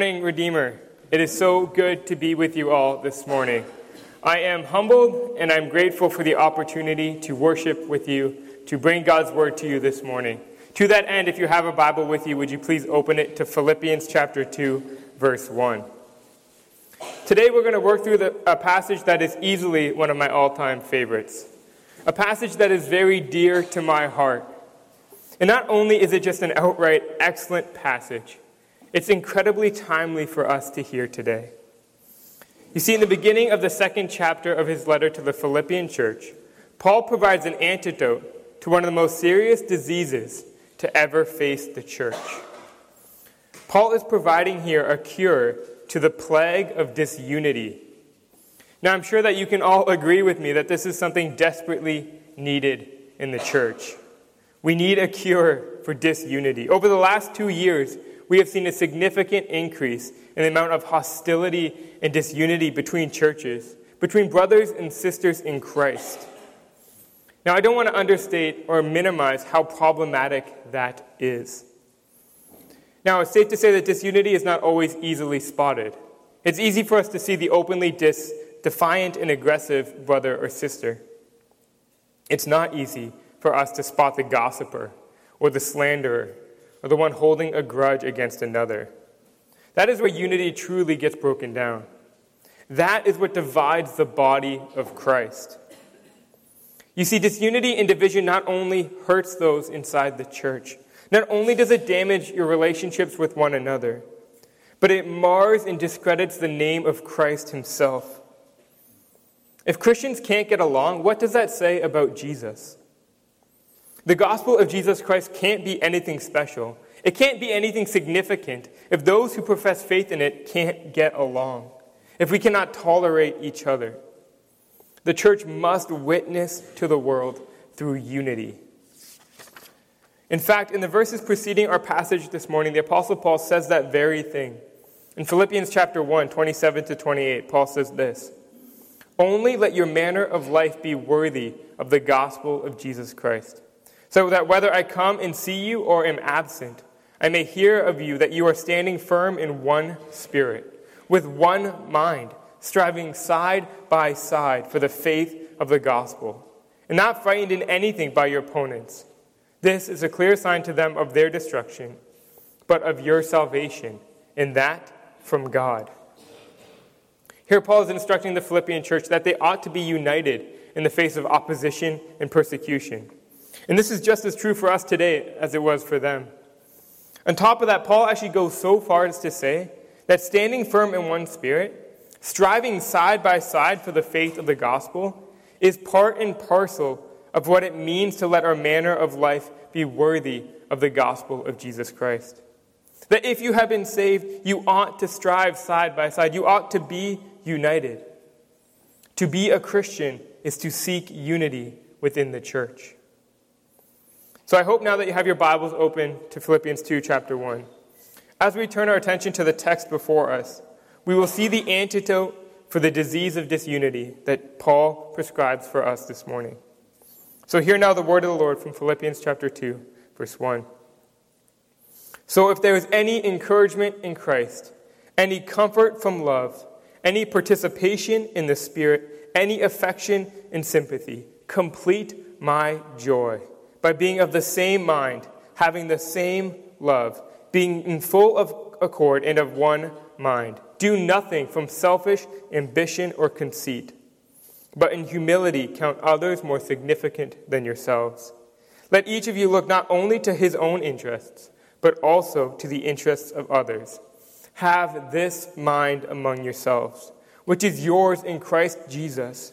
Morning, Redeemer. It is so good to be with you all this morning. I am humbled and I'm grateful for the opportunity to worship with you, to bring God's word to you this morning. To that end, if you have a Bible with you, would you please open it to Philippians chapter 2, verse 1. Today we're going to work through the, a passage that is easily one of my all time favorites, a passage that is very dear to my heart. And not only is it just an outright excellent passage, it's incredibly timely for us to hear today. You see, in the beginning of the second chapter of his letter to the Philippian church, Paul provides an antidote to one of the most serious diseases to ever face the church. Paul is providing here a cure to the plague of disunity. Now, I'm sure that you can all agree with me that this is something desperately needed in the church. We need a cure for disunity. Over the last two years, we have seen a significant increase in the amount of hostility and disunity between churches, between brothers and sisters in Christ. Now, I don't want to understate or minimize how problematic that is. Now, it's safe to say that disunity is not always easily spotted. It's easy for us to see the openly dis- defiant and aggressive brother or sister. It's not easy for us to spot the gossiper or the slanderer or the one holding a grudge against another. That is where unity truly gets broken down. That is what divides the body of Christ. You see, disunity and division not only hurts those inside the church, not only does it damage your relationships with one another, but it mars and discredits the name of Christ himself. If Christians can't get along, what does that say about Jesus? The gospel of Jesus Christ can't be anything special. It can't be anything significant if those who profess faith in it can't get along, if we cannot tolerate each other. The church must witness to the world through unity. In fact, in the verses preceding our passage this morning, the Apostle Paul says that very thing. In Philippians chapter 1, 27 to 28, Paul says this Only let your manner of life be worthy of the gospel of Jesus Christ so that whether I come and see you or am absent, I may hear of you that you are standing firm in one spirit, with one mind, striving side by side for the faith of the gospel, and not frightened in anything by your opponents. This is a clear sign to them of their destruction, but of your salvation, and that from God. Here, Paul is instructing the Philippian church that they ought to be united in the face of opposition and persecution. And this is just as true for us today as it was for them. On top of that, Paul actually goes so far as to say that standing firm in one spirit, striving side by side for the faith of the gospel, is part and parcel of what it means to let our manner of life be worthy of the gospel of Jesus Christ. That if you have been saved, you ought to strive side by side. You ought to be united. To be a Christian is to seek unity within the church. So I hope now that you have your Bibles open to Philippians 2, chapter 1. As we turn our attention to the text before us, we will see the antidote for the disease of disunity that Paul prescribes for us this morning. So hear now the word of the Lord from Philippians chapter 2, verse 1. So if there is any encouragement in Christ, any comfort from love, any participation in the Spirit, any affection and sympathy, complete my joy by being of the same mind, having the same love, being in full of accord and of one mind. Do nothing from selfish ambition or conceit, but in humility count others more significant than yourselves. Let each of you look not only to his own interests, but also to the interests of others. Have this mind among yourselves, which is yours in Christ Jesus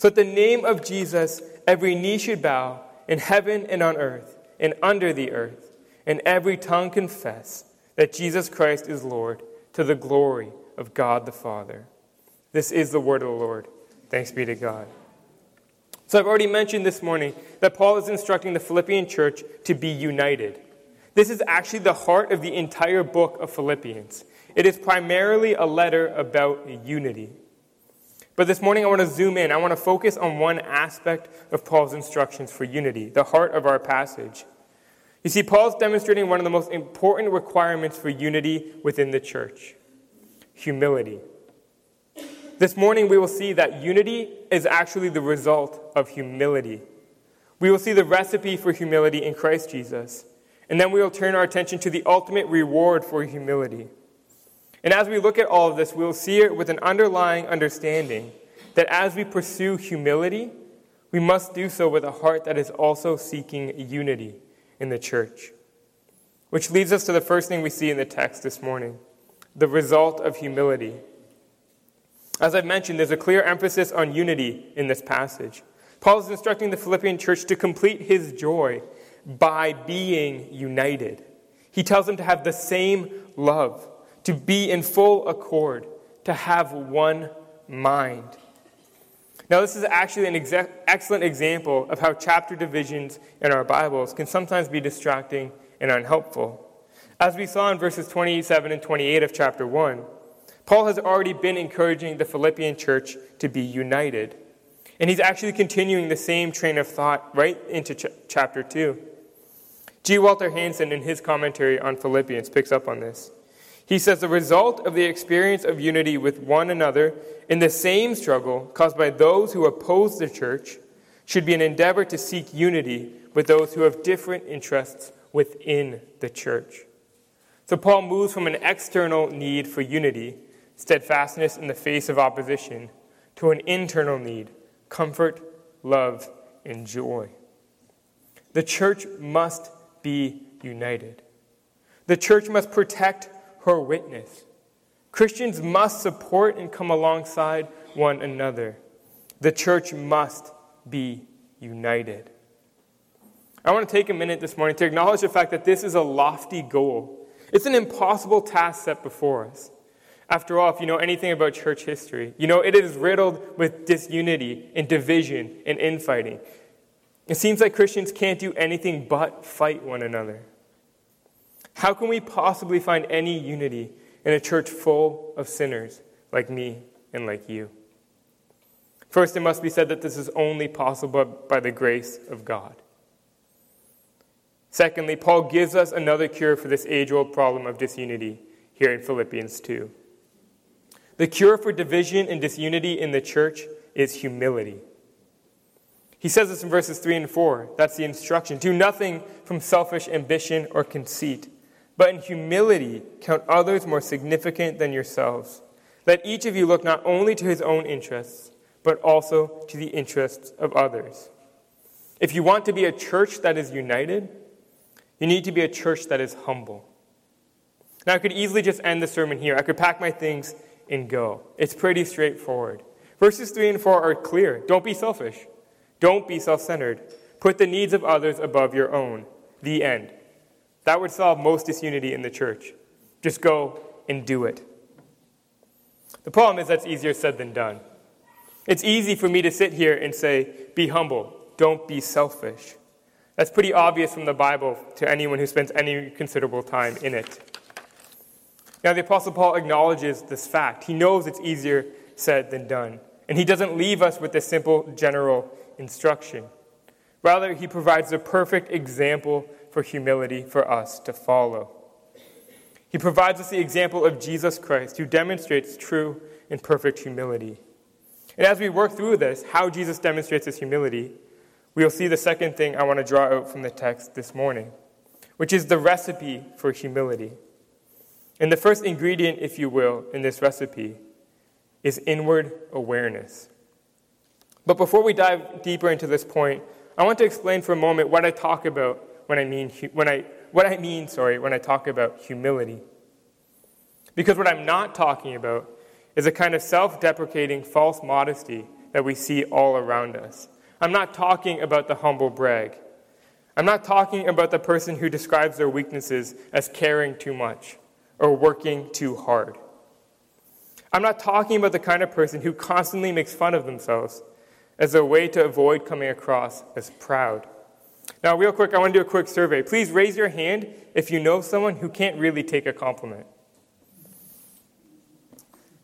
so at the name of Jesus, every knee should bow in heaven and on earth and under the earth, and every tongue confess that Jesus Christ is Lord to the glory of God the Father. This is the word of the Lord. Thanks be to God. So, I've already mentioned this morning that Paul is instructing the Philippian church to be united. This is actually the heart of the entire book of Philippians. It is primarily a letter about unity. But this morning, I want to zoom in. I want to focus on one aspect of Paul's instructions for unity, the heart of our passage. You see, Paul's demonstrating one of the most important requirements for unity within the church humility. This morning, we will see that unity is actually the result of humility. We will see the recipe for humility in Christ Jesus, and then we will turn our attention to the ultimate reward for humility. And as we look at all of this, we'll see it with an underlying understanding that as we pursue humility, we must do so with a heart that is also seeking unity in the church. Which leads us to the first thing we see in the text this morning the result of humility. As I've mentioned, there's a clear emphasis on unity in this passage. Paul is instructing the Philippian church to complete his joy by being united. He tells them to have the same love to be in full accord, to have one mind. Now, this is actually an exa- excellent example of how chapter divisions in our Bibles can sometimes be distracting and unhelpful. As we saw in verses 27 and 28 of chapter 1, Paul has already been encouraging the Philippian church to be united. And he's actually continuing the same train of thought right into ch- chapter 2. G. Walter Hansen, in his commentary on Philippians, picks up on this. He says the result of the experience of unity with one another in the same struggle caused by those who oppose the church should be an endeavor to seek unity with those who have different interests within the church. So Paul moves from an external need for unity, steadfastness in the face of opposition, to an internal need, comfort, love, and joy. The church must be united. The church must protect her witness. Christians must support and come alongside one another. The church must be united. I want to take a minute this morning to acknowledge the fact that this is a lofty goal. It's an impossible task set before us. After all, if you know anything about church history, you know it is riddled with disunity and division and infighting. It seems like Christians can't do anything but fight one another. How can we possibly find any unity in a church full of sinners like me and like you? First, it must be said that this is only possible by the grace of God. Secondly, Paul gives us another cure for this age old problem of disunity here in Philippians 2. The cure for division and disunity in the church is humility. He says this in verses 3 and 4. That's the instruction. Do nothing from selfish ambition or conceit but in humility count others more significant than yourselves. Let each of you look not only to his own interests, but also to the interests of others. If you want to be a church that is united, you need to be a church that is humble. Now, I could easily just end the sermon here. I could pack my things and go. It's pretty straightforward. Verses 3 and 4 are clear. Don't be selfish, don't be self centered. Put the needs of others above your own. The end. That would solve most disunity in the church. Just go and do it. The problem is that's easier said than done. It's easy for me to sit here and say, be humble, don't be selfish. That's pretty obvious from the Bible to anyone who spends any considerable time in it. Now, the Apostle Paul acknowledges this fact. He knows it's easier said than done. And he doesn't leave us with this simple general instruction. Rather, he provides the perfect example for humility for us to follow. He provides us the example of Jesus Christ, who demonstrates true and perfect humility. And as we work through this, how Jesus demonstrates his humility, we will see the second thing I want to draw out from the text this morning, which is the recipe for humility. And the first ingredient, if you will, in this recipe is inward awareness. But before we dive deeper into this point, I want to explain for a moment what I talk about when I mean, when I, what I mean, sorry, when I talk about humility. Because what I'm not talking about is a kind of self deprecating false modesty that we see all around us. I'm not talking about the humble brag. I'm not talking about the person who describes their weaknesses as caring too much or working too hard. I'm not talking about the kind of person who constantly makes fun of themselves as a way to avoid coming across as proud. Now, real quick, I want to do a quick survey. Please raise your hand if you know someone who can't really take a compliment.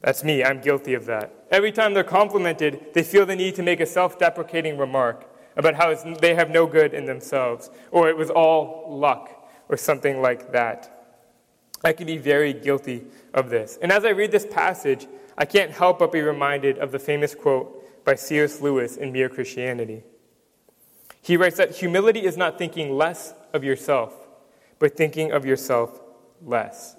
That's me, I'm guilty of that. Every time they're complimented, they feel the need to make a self deprecating remark about how they have no good in themselves, or it was all luck, or something like that. I can be very guilty of this. And as I read this passage, I can't help but be reminded of the famous quote by C.S. Lewis in Mere Christianity. He writes that humility is not thinking less of yourself, but thinking of yourself less.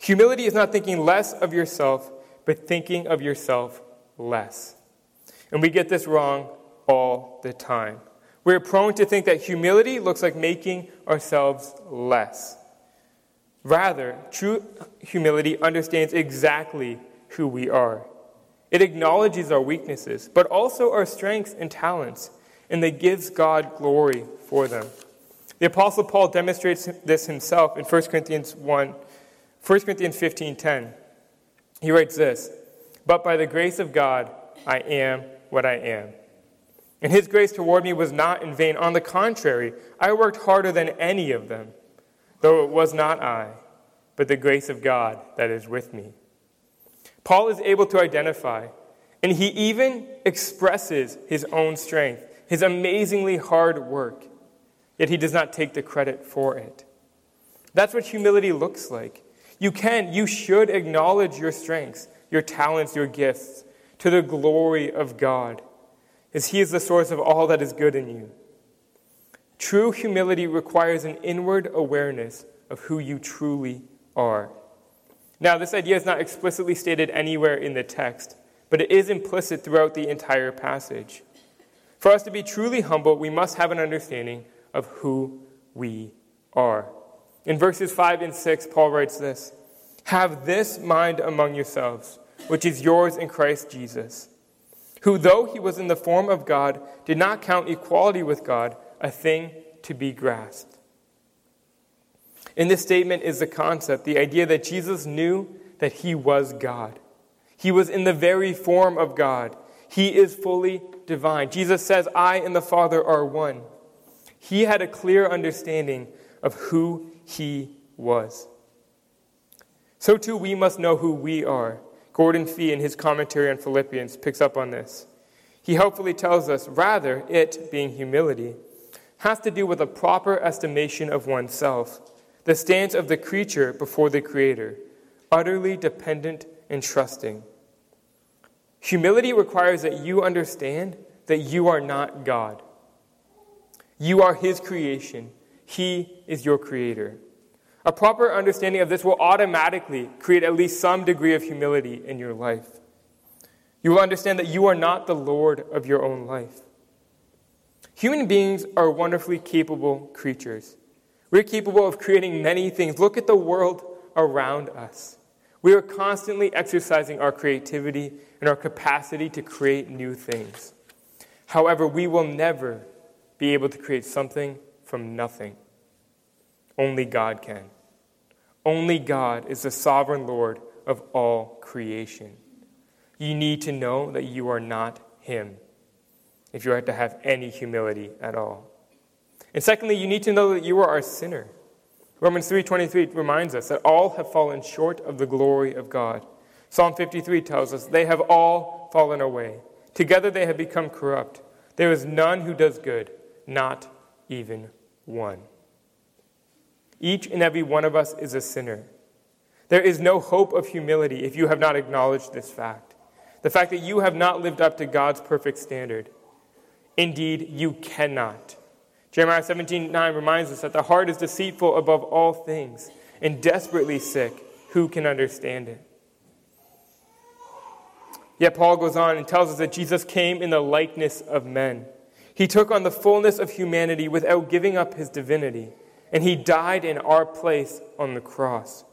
Humility is not thinking less of yourself, but thinking of yourself less. And we get this wrong all the time. We're prone to think that humility looks like making ourselves less. Rather, true humility understands exactly who we are. It acknowledges our weaknesses, but also our strengths and talents, and they gives God glory for them. The Apostle Paul demonstrates this himself in 1 Corinthians 1, 1 Corinthians 15:10. He writes this, "But by the grace of God I am what I am." And his grace toward me was not in vain. On the contrary, I worked harder than any of them though it was not I, but the grace of God that is with me. Paul is able to identify, and he even expresses his own strength, his amazingly hard work, yet he does not take the credit for it. That's what humility looks like. You can, you should acknowledge your strengths, your talents, your gifts to the glory of God, as He is the source of all that is good in you. True humility requires an inward awareness of who you truly are. Now, this idea is not explicitly stated anywhere in the text, but it is implicit throughout the entire passage. For us to be truly humble, we must have an understanding of who we are. In verses 5 and 6, Paul writes this Have this mind among yourselves, which is yours in Christ Jesus, who, though he was in the form of God, did not count equality with God a thing to be grasped. In this statement is the concept, the idea that Jesus knew that he was God. He was in the very form of God. He is fully divine. Jesus says, I and the Father are one. He had a clear understanding of who he was. So too, we must know who we are. Gordon Fee, in his commentary on Philippians, picks up on this. He helpfully tells us, rather, it, being humility, has to do with a proper estimation of oneself, the stance of the creature before the Creator, utterly dependent and trusting. Humility requires that you understand that you are not God. You are His creation, He is your Creator. A proper understanding of this will automatically create at least some degree of humility in your life. You will understand that you are not the Lord of your own life. Human beings are wonderfully capable creatures. We're capable of creating many things. Look at the world around us. We are constantly exercising our creativity and our capacity to create new things. However, we will never be able to create something from nothing. Only God can. Only God is the sovereign Lord of all creation. You need to know that you are not Him if you are to have any humility at all. And secondly, you need to know that you are a sinner. Romans 3:23 reminds us that all have fallen short of the glory of God. Psalm 53 tells us they have all fallen away. Together they have become corrupt. There is none who does good, not even one. Each and every one of us is a sinner. There is no hope of humility if you have not acknowledged this fact. The fact that you have not lived up to God's perfect standard. Indeed, you cannot. Jeremiah 17 9 reminds us that the heart is deceitful above all things and desperately sick. Who can understand it? Yet Paul goes on and tells us that Jesus came in the likeness of men. He took on the fullness of humanity without giving up his divinity, and he died in our place on the cross.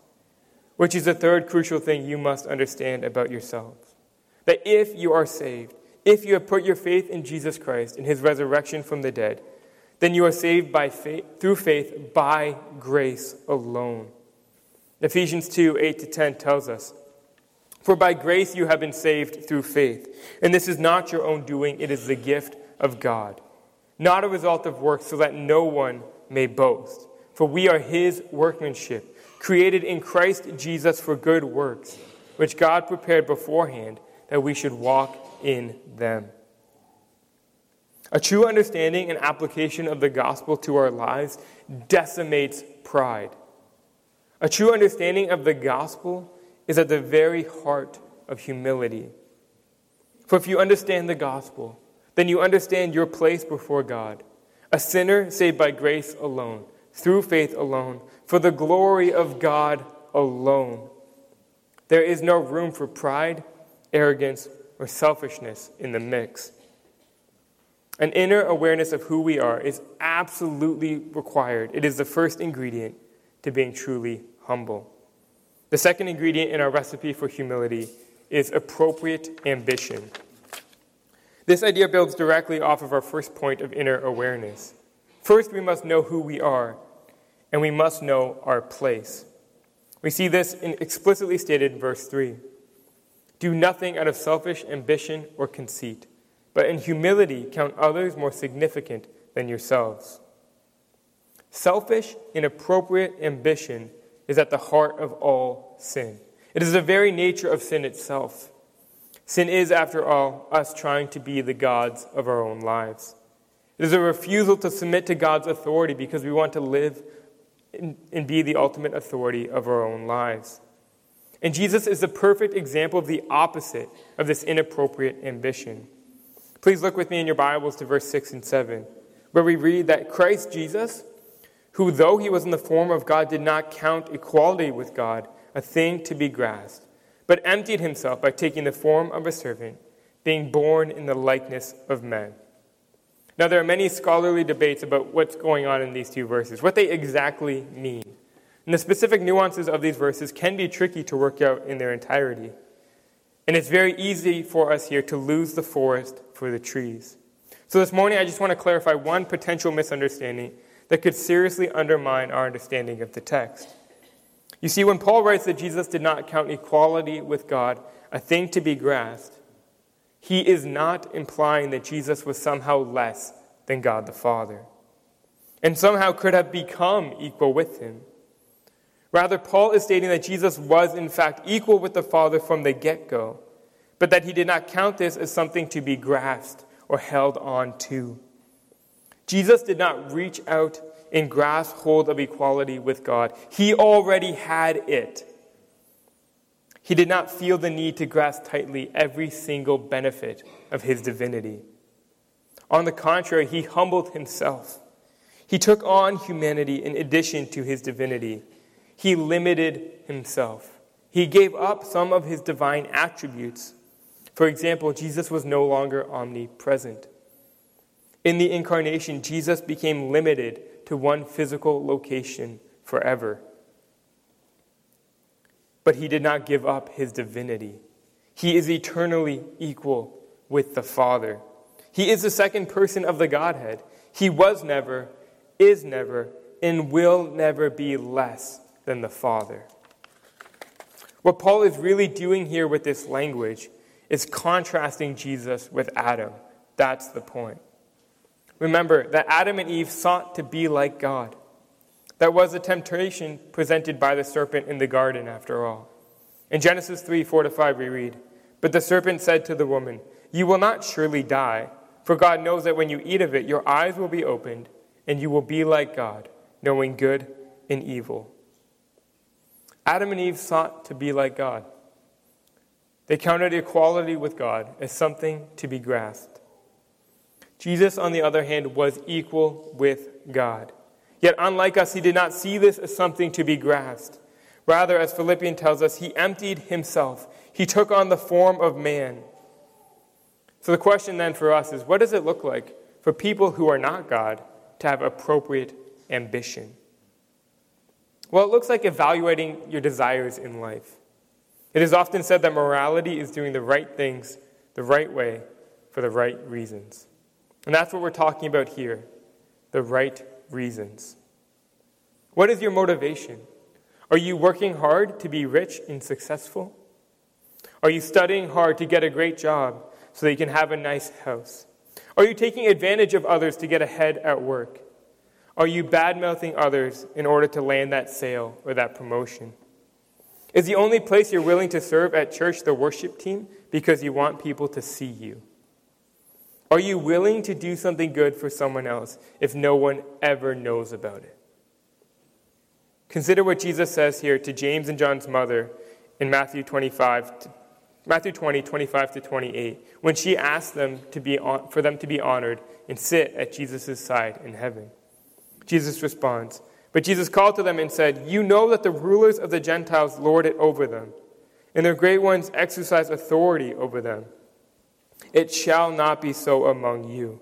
Which is the third crucial thing you must understand about yourselves. That if you are saved, if you have put your faith in Jesus Christ and his resurrection from the dead, then you are saved by faith, through faith by grace alone. Ephesians 2 8 to 10 tells us, For by grace you have been saved through faith. And this is not your own doing, it is the gift of God, not a result of works, so that no one may boast. For we are his workmanship, created in Christ Jesus for good works, which God prepared beforehand that we should walk in them. A true understanding and application of the gospel to our lives decimates pride. A true understanding of the gospel is at the very heart of humility. For if you understand the gospel, then you understand your place before God, a sinner saved by grace alone, through faith alone, for the glory of God alone. There is no room for pride, arrogance, or selfishness in the mix. An inner awareness of who we are is absolutely required. It is the first ingredient to being truly humble. The second ingredient in our recipe for humility is appropriate ambition. This idea builds directly off of our first point of inner awareness. First, we must know who we are, and we must know our place. We see this in explicitly stated in verse 3. Do nothing out of selfish ambition or conceit, but in humility count others more significant than yourselves. Selfish, inappropriate ambition is at the heart of all sin. It is the very nature of sin itself. Sin is, after all, us trying to be the gods of our own lives. It is a refusal to submit to God's authority because we want to live and be the ultimate authority of our own lives. And Jesus is the perfect example of the opposite of this inappropriate ambition. Please look with me in your Bibles to verse 6 and 7, where we read that Christ Jesus who, though he was in the form of God, did not count equality with God a thing to be grasped, but emptied himself by taking the form of a servant, being born in the likeness of men. Now, there are many scholarly debates about what's going on in these two verses, what they exactly mean. And the specific nuances of these verses can be tricky to work out in their entirety. And it's very easy for us here to lose the forest for the trees. So this morning, I just want to clarify one potential misunderstanding that could seriously undermine our understanding of the text. You see, when Paul writes that Jesus did not count equality with God a thing to be grasped, he is not implying that Jesus was somehow less than God the Father and somehow could have become equal with him. Rather, Paul is stating that Jesus was, in fact, equal with the Father from the get go, but that he did not count this as something to be grasped or held on to. Jesus did not reach out and grasp hold of equality with God, he already had it. He did not feel the need to grasp tightly every single benefit of his divinity. On the contrary, he humbled himself. He took on humanity in addition to his divinity. He limited himself. He gave up some of his divine attributes. For example, Jesus was no longer omnipresent. In the incarnation, Jesus became limited to one physical location forever. But he did not give up his divinity. He is eternally equal with the Father. He is the second person of the Godhead. He was never, is never, and will never be less than the Father. What Paul is really doing here with this language is contrasting Jesus with Adam. That's the point. Remember that Adam and Eve sought to be like God. That was a temptation presented by the serpent in the garden, after all. In Genesis 3 4 to 5, we read, But the serpent said to the woman, You will not surely die, for God knows that when you eat of it, your eyes will be opened, and you will be like God, knowing good and evil. Adam and Eve sought to be like God. They counted equality with God as something to be grasped. Jesus, on the other hand, was equal with God. Yet, unlike us, he did not see this as something to be grasped. Rather, as Philippians tells us, he emptied himself. He took on the form of man. So, the question then for us is what does it look like for people who are not God to have appropriate ambition? Well, it looks like evaluating your desires in life. It is often said that morality is doing the right things the right way for the right reasons. And that's what we're talking about here the right reasons. What is your motivation? Are you working hard to be rich and successful? Are you studying hard to get a great job so that you can have a nice house? Are you taking advantage of others to get ahead at work? Are you bad mouthing others in order to land that sale or that promotion? Is the only place you're willing to serve at church the worship team because you want people to see you? Are you willing to do something good for someone else if no one ever knows about it? Consider what Jesus says here to James and John's mother in Matthew 25, to, Matthew 20, 25 to 28, when she asked them to be for them to be honored and sit at Jesus' side in heaven. Jesus responds, But Jesus called to them and said, You know that the rulers of the Gentiles lord it over them, and their great ones exercise authority over them. It shall not be so among you.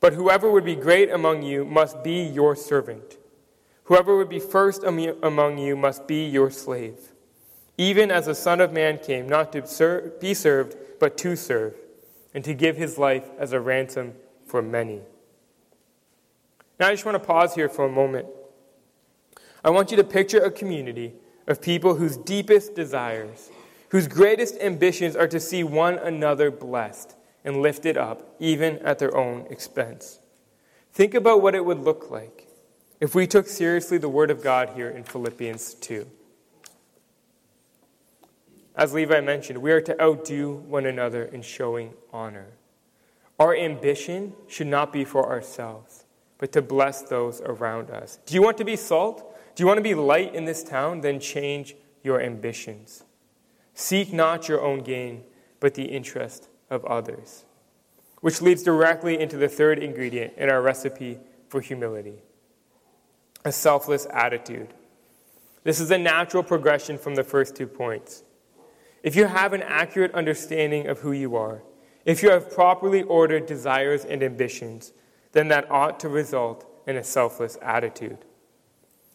But whoever would be great among you must be your servant. Whoever would be first among you must be your slave. Even as the Son of Man came, not to serve, be served, but to serve, and to give his life as a ransom for many. Now, I just want to pause here for a moment. I want you to picture a community of people whose deepest desires whose greatest ambitions are to see one another blessed and lifted up, even at their own expense. Think about what it would look like if we took seriously the Word of God here in Philippians 2. As Levi mentioned, we are to outdo one another in showing honor. Our ambition should not be for ourselves, but to bless those around us. Do you want to be salt? Do you want to be light in this town? Then change your ambitions. Seek not your own gain, but the interest of others. Which leads directly into the third ingredient in our recipe for humility a selfless attitude. This is a natural progression from the first two points. If you have an accurate understanding of who you are, if you have properly ordered desires and ambitions, then that ought to result in a selfless attitude.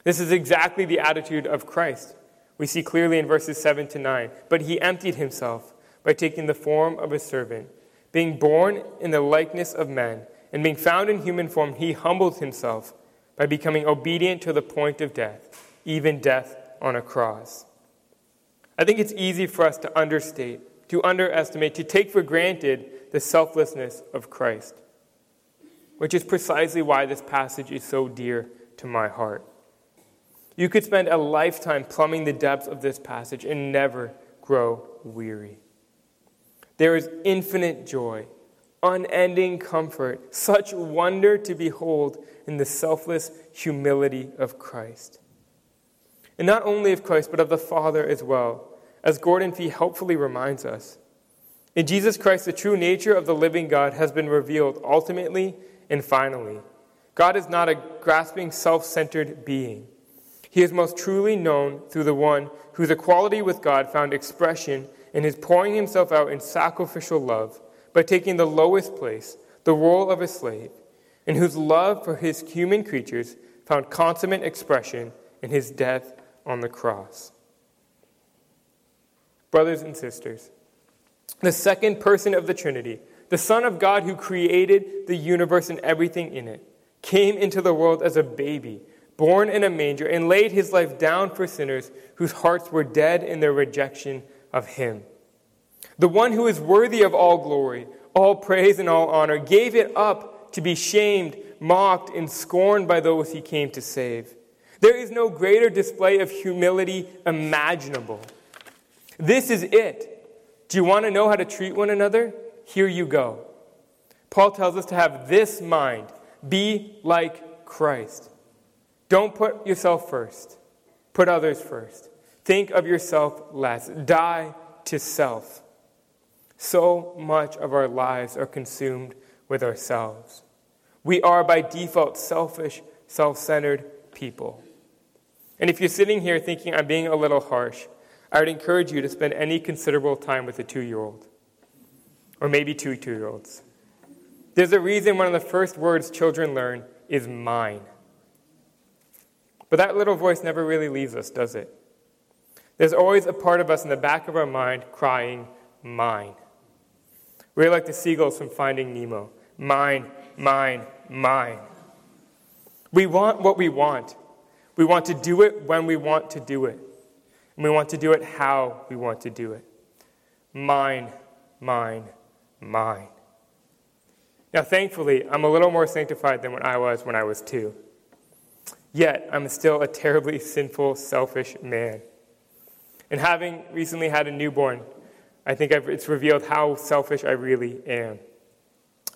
This is exactly the attitude of Christ. We see clearly in verses 7 to 9. But he emptied himself by taking the form of a servant. Being born in the likeness of men, and being found in human form, he humbled himself by becoming obedient to the point of death, even death on a cross. I think it's easy for us to understate, to underestimate, to take for granted the selflessness of Christ, which is precisely why this passage is so dear to my heart. You could spend a lifetime plumbing the depths of this passage and never grow weary. There is infinite joy, unending comfort, such wonder to behold in the selfless humility of Christ. And not only of Christ, but of the Father as well, as Gordon Fee helpfully reminds us. In Jesus Christ, the true nature of the living God has been revealed ultimately and finally. God is not a grasping, self centered being. He is most truly known through the one whose equality with God found expression in his pouring himself out in sacrificial love by taking the lowest place, the role of a slave, and whose love for his human creatures found consummate expression in his death on the cross. Brothers and sisters, the second person of the Trinity, the Son of God who created the universe and everything in it, came into the world as a baby born in a manger, and laid his life down for sinners whose hearts were dead in their rejection of him. The one who is worthy of all glory, all praise, and all honor gave it up to be shamed, mocked, and scorned by those he came to save. There is no greater display of humility imaginable. This is it. Do you want to know how to treat one another? Here you go. Paul tells us to have this mind be like Christ. Don't put yourself first, put others first. Think of yourself less. Die to self. So much of our lives are consumed with ourselves. We are by default selfish, self centered people. And if you're sitting here thinking I'm being a little harsh, I would encourage you to spend any considerable time with a two year old, or maybe two two year olds. There's a reason one of the first words children learn is mine. But that little voice never really leaves us, does it? There's always a part of us in the back of our mind crying, Mine. We're like the seagulls from Finding Nemo Mine, mine, mine. We want what we want. We want to do it when we want to do it. And we want to do it how we want to do it. mine, mine, mine. Now, thankfully, I'm a little more sanctified than what I was when I was two. Yet, I'm still a terribly sinful, selfish man. And having recently had a newborn, I think I've, it's revealed how selfish I really am.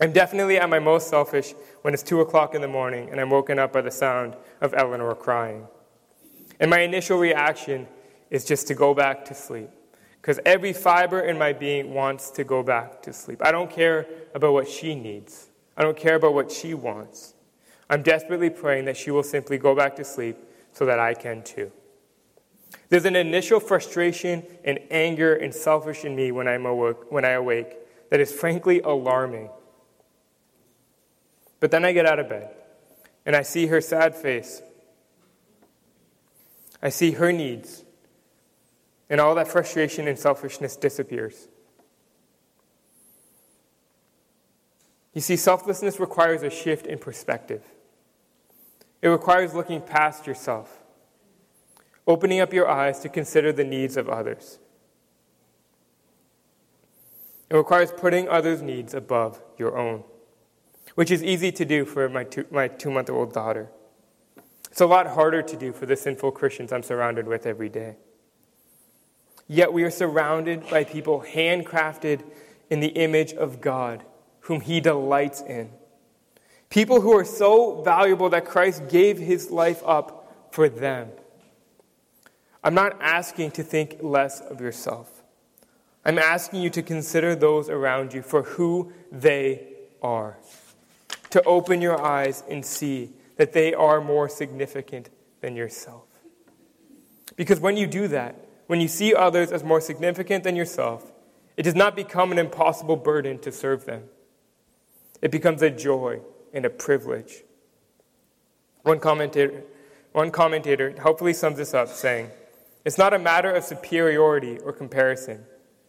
I'm definitely at my most selfish when it's 2 o'clock in the morning and I'm woken up by the sound of Eleanor crying. And my initial reaction is just to go back to sleep. Because every fiber in my being wants to go back to sleep. I don't care about what she needs, I don't care about what she wants. I'm desperately praying that she will simply go back to sleep so that I can too. There's an initial frustration and anger and selfish in me when, I'm awoke, when I awake that is frankly alarming. But then I get out of bed and I see her sad face. I see her needs, and all that frustration and selfishness disappears. You see, selflessness requires a shift in perspective. It requires looking past yourself, opening up your eyes to consider the needs of others. It requires putting others' needs above your own which is easy to do for my two, my two month old daughter. It's a lot harder to do for the sinful Christians I'm surrounded with every day. Yet we are surrounded by people handcrafted in the image of God, whom He delights in. People who are so valuable that Christ gave His life up for them. I'm not asking to think less of yourself. I'm asking you to consider those around you for who they are to open your eyes and see that they are more significant than yourself. Because when you do that, when you see others as more significant than yourself, it does not become an impossible burden to serve them. It becomes a joy and a privilege. One commentator, one commentator hopefully sums this up saying, It's not a matter of superiority or comparison,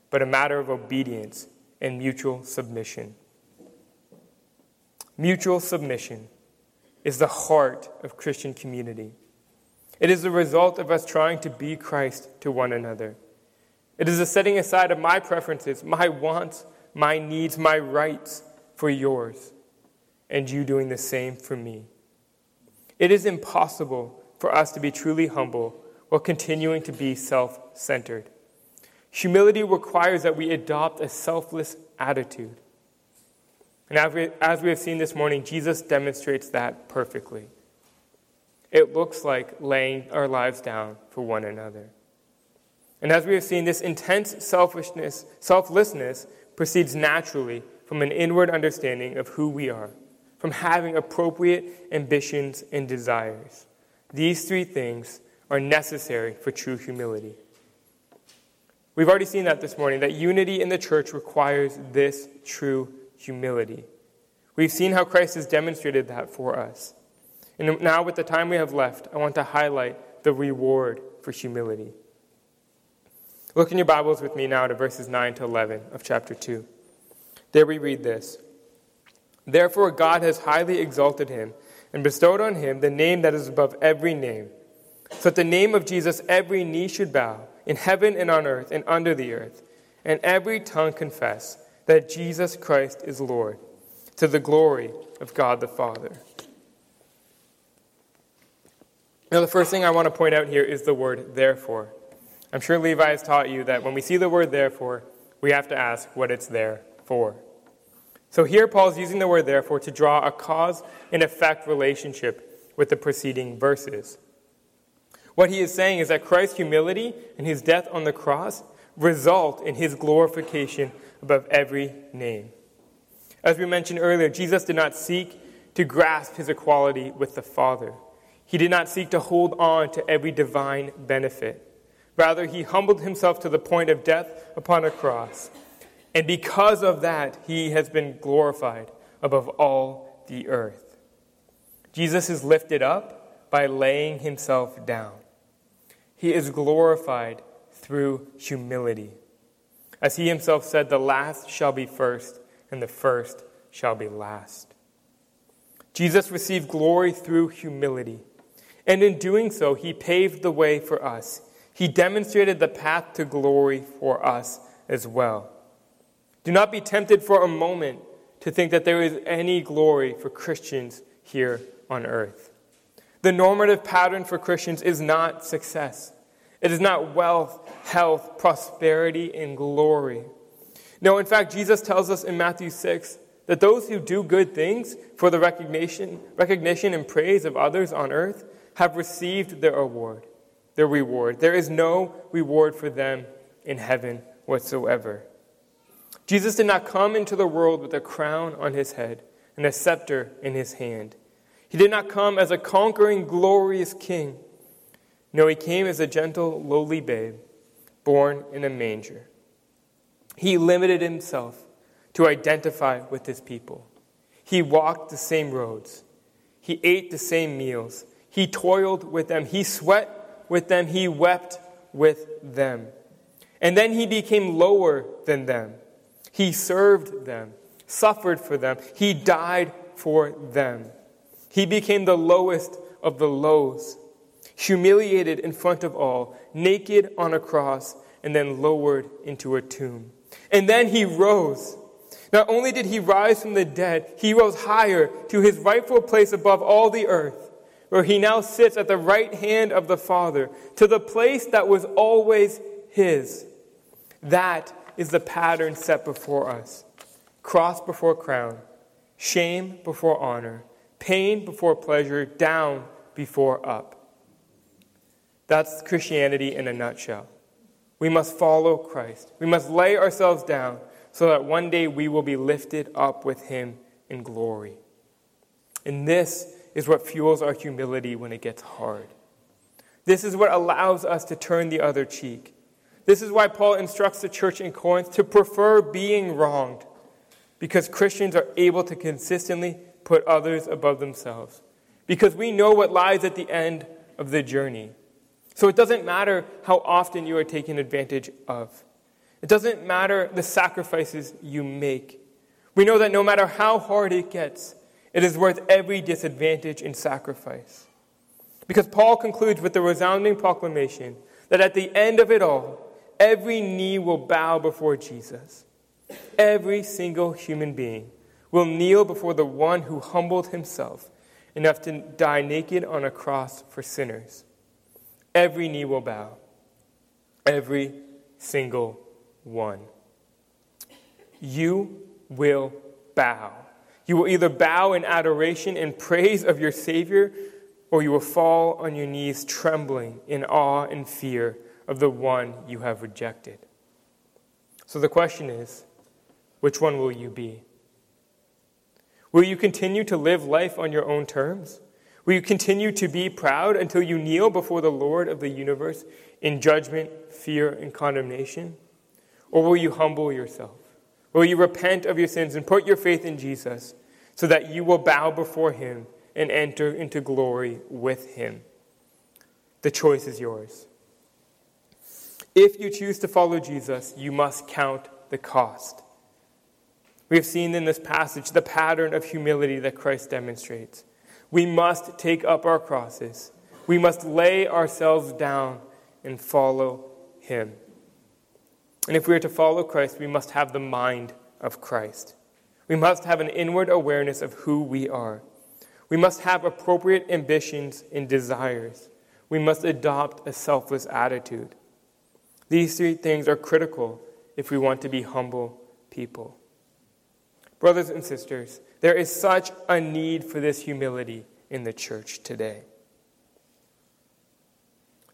but a matter of obedience and mutual submission. Mutual submission is the heart of Christian community. It is the result of us trying to be Christ to one another. It is the setting aside of my preferences, my wants, my needs, my rights for yours, and you doing the same for me. It is impossible for us to be truly humble while continuing to be self centered. Humility requires that we adopt a selfless attitude. And as we, as we have seen this morning, Jesus demonstrates that perfectly. It looks like laying our lives down for one another. And as we have seen, this intense selfishness, selflessness proceeds naturally from an inward understanding of who we are, from having appropriate ambitions and desires. These three things are necessary for true humility. We've already seen that this morning, that unity in the church requires this true humility. We've seen how Christ has demonstrated that for us. And now, with the time we have left, I want to highlight the reward for humility. Look in your Bibles with me now to verses 9 to 11 of chapter 2. There we read this Therefore, God has highly exalted him and bestowed on him the name that is above every name, so that the name of Jesus every knee should bow, in heaven and on earth and under the earth, and every tongue confess that Jesus Christ is Lord, to the glory of God the Father. Now, the first thing I want to point out here is the word therefore. I'm sure Levi has taught you that when we see the word therefore, we have to ask what it's there for. So here, Paul's using the word therefore to draw a cause and effect relationship with the preceding verses. What he is saying is that Christ's humility and his death on the cross result in his glorification above every name. As we mentioned earlier, Jesus did not seek to grasp his equality with the Father. He did not seek to hold on to every divine benefit. Rather, he humbled himself to the point of death upon a cross. And because of that, he has been glorified above all the earth. Jesus is lifted up by laying himself down. He is glorified through humility. As he himself said, the last shall be first, and the first shall be last. Jesus received glory through humility. And in doing so, he paved the way for us. He demonstrated the path to glory for us as well. Do not be tempted for a moment to think that there is any glory for Christians here on earth. The normative pattern for Christians is not success. It is not wealth, health, prosperity, and glory. No, in fact, Jesus tells us in Matthew 6 that those who do good things for the recognition, recognition and praise of others on earth have received their reward, their reward. There is no reward for them in heaven whatsoever. Jesus did not come into the world with a crown on his head and a scepter in his hand. He did not come as a conquering, glorious king. No, he came as a gentle, lowly babe, born in a manger. He limited himself to identify with his people. He walked the same roads. He ate the same meals. He toiled with them. He sweat with them. He wept with them. And then he became lower than them. He served them, suffered for them. He died for them. He became the lowest of the lows, humiliated in front of all, naked on a cross, and then lowered into a tomb. And then he rose. Not only did he rise from the dead, he rose higher to his rightful place above all the earth, where he now sits at the right hand of the Father, to the place that was always his. That is the pattern set before us cross before crown, shame before honor, pain before pleasure, down before up. That's Christianity in a nutshell. We must follow Christ. We must lay ourselves down so that one day we will be lifted up with Him in glory. And this is what fuels our humility when it gets hard. This is what allows us to turn the other cheek. This is why Paul instructs the church in Corinth to prefer being wronged, because Christians are able to consistently put others above themselves, because we know what lies at the end of the journey. So it doesn't matter how often you are taken advantage of. It doesn't matter the sacrifices you make. We know that no matter how hard it gets, it is worth every disadvantage and sacrifice. Because Paul concludes with the resounding proclamation that at the end of it all, every knee will bow before Jesus. Every single human being will kneel before the one who humbled himself enough to die naked on a cross for sinners. Every knee will bow. Every single one. You will bow. You will either bow in adoration and praise of your Savior, or you will fall on your knees trembling in awe and fear of the one you have rejected. So the question is which one will you be? Will you continue to live life on your own terms? Will you continue to be proud until you kneel before the Lord of the universe in judgment, fear, and condemnation? Or will you humble yourself? Will you repent of your sins and put your faith in Jesus so that you will bow before him and enter into glory with him? The choice is yours. If you choose to follow Jesus, you must count the cost. We have seen in this passage the pattern of humility that Christ demonstrates. We must take up our crosses. We must lay ourselves down and follow him. And if we are to follow Christ, we must have the mind of Christ. We must have an inward awareness of who we are. We must have appropriate ambitions and desires. We must adopt a selfless attitude. These three things are critical if we want to be humble people. Brothers and sisters, there is such a need for this humility in the church today.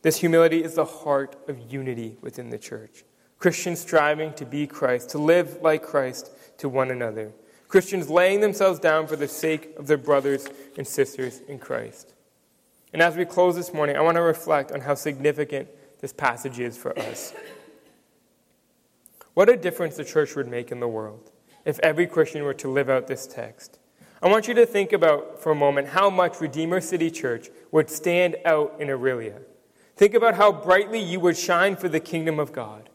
This humility is the heart of unity within the church. Christians striving to be Christ, to live like Christ to one another. Christians laying themselves down for the sake of their brothers and sisters in Christ. And as we close this morning, I want to reflect on how significant this passage is for us. What a difference the church would make in the world if every Christian were to live out this text. I want you to think about for a moment how much Redeemer City Church would stand out in Orillia. Think about how brightly you would shine for the kingdom of God.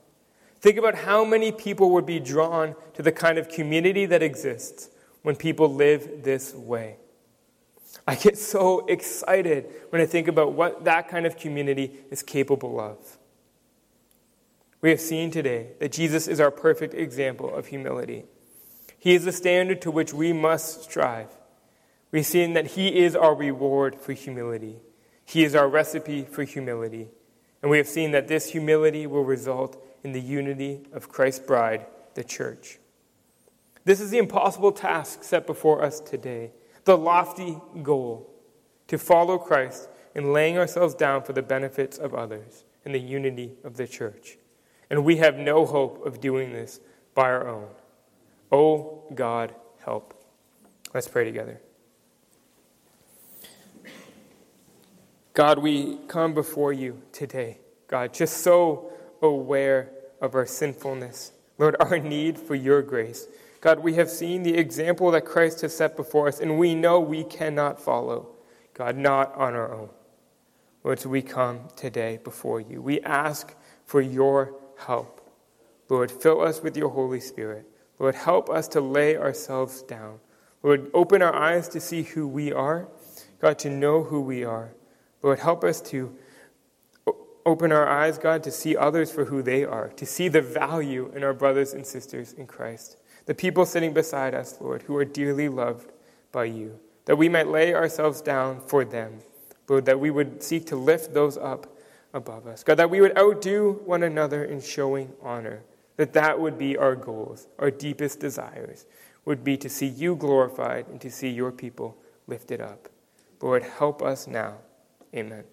Think about how many people would be drawn to the kind of community that exists when people live this way. I get so excited when I think about what that kind of community is capable of. We have seen today that Jesus is our perfect example of humility. He is the standard to which we must strive. We've seen that He is our reward for humility. He is our recipe for humility. And we have seen that this humility will result in the unity of Christ's bride, the church. This is the impossible task set before us today, the lofty goal to follow Christ in laying ourselves down for the benefits of others in the unity of the church. And we have no hope of doing this by our own. Oh, God, help. Let's pray together. God, we come before you today, God, just so aware of our sinfulness. Lord, our need for your grace. God, we have seen the example that Christ has set before us, and we know we cannot follow. God, not on our own. Lord, so we come today before you. We ask for your help. Lord, fill us with your Holy Spirit. Lord, help us to lay ourselves down. Lord, open our eyes to see who we are. God, to know who we are. Lord, help us to open our eyes, God, to see others for who they are, to see the value in our brothers and sisters in Christ, the people sitting beside us, Lord, who are dearly loved by you, that we might lay ourselves down for them, Lord, that we would seek to lift those up above us, God, that we would outdo one another in showing honor, that that would be our goals, our deepest desires, would be to see you glorified and to see your people lifted up. Lord, help us now. Amen.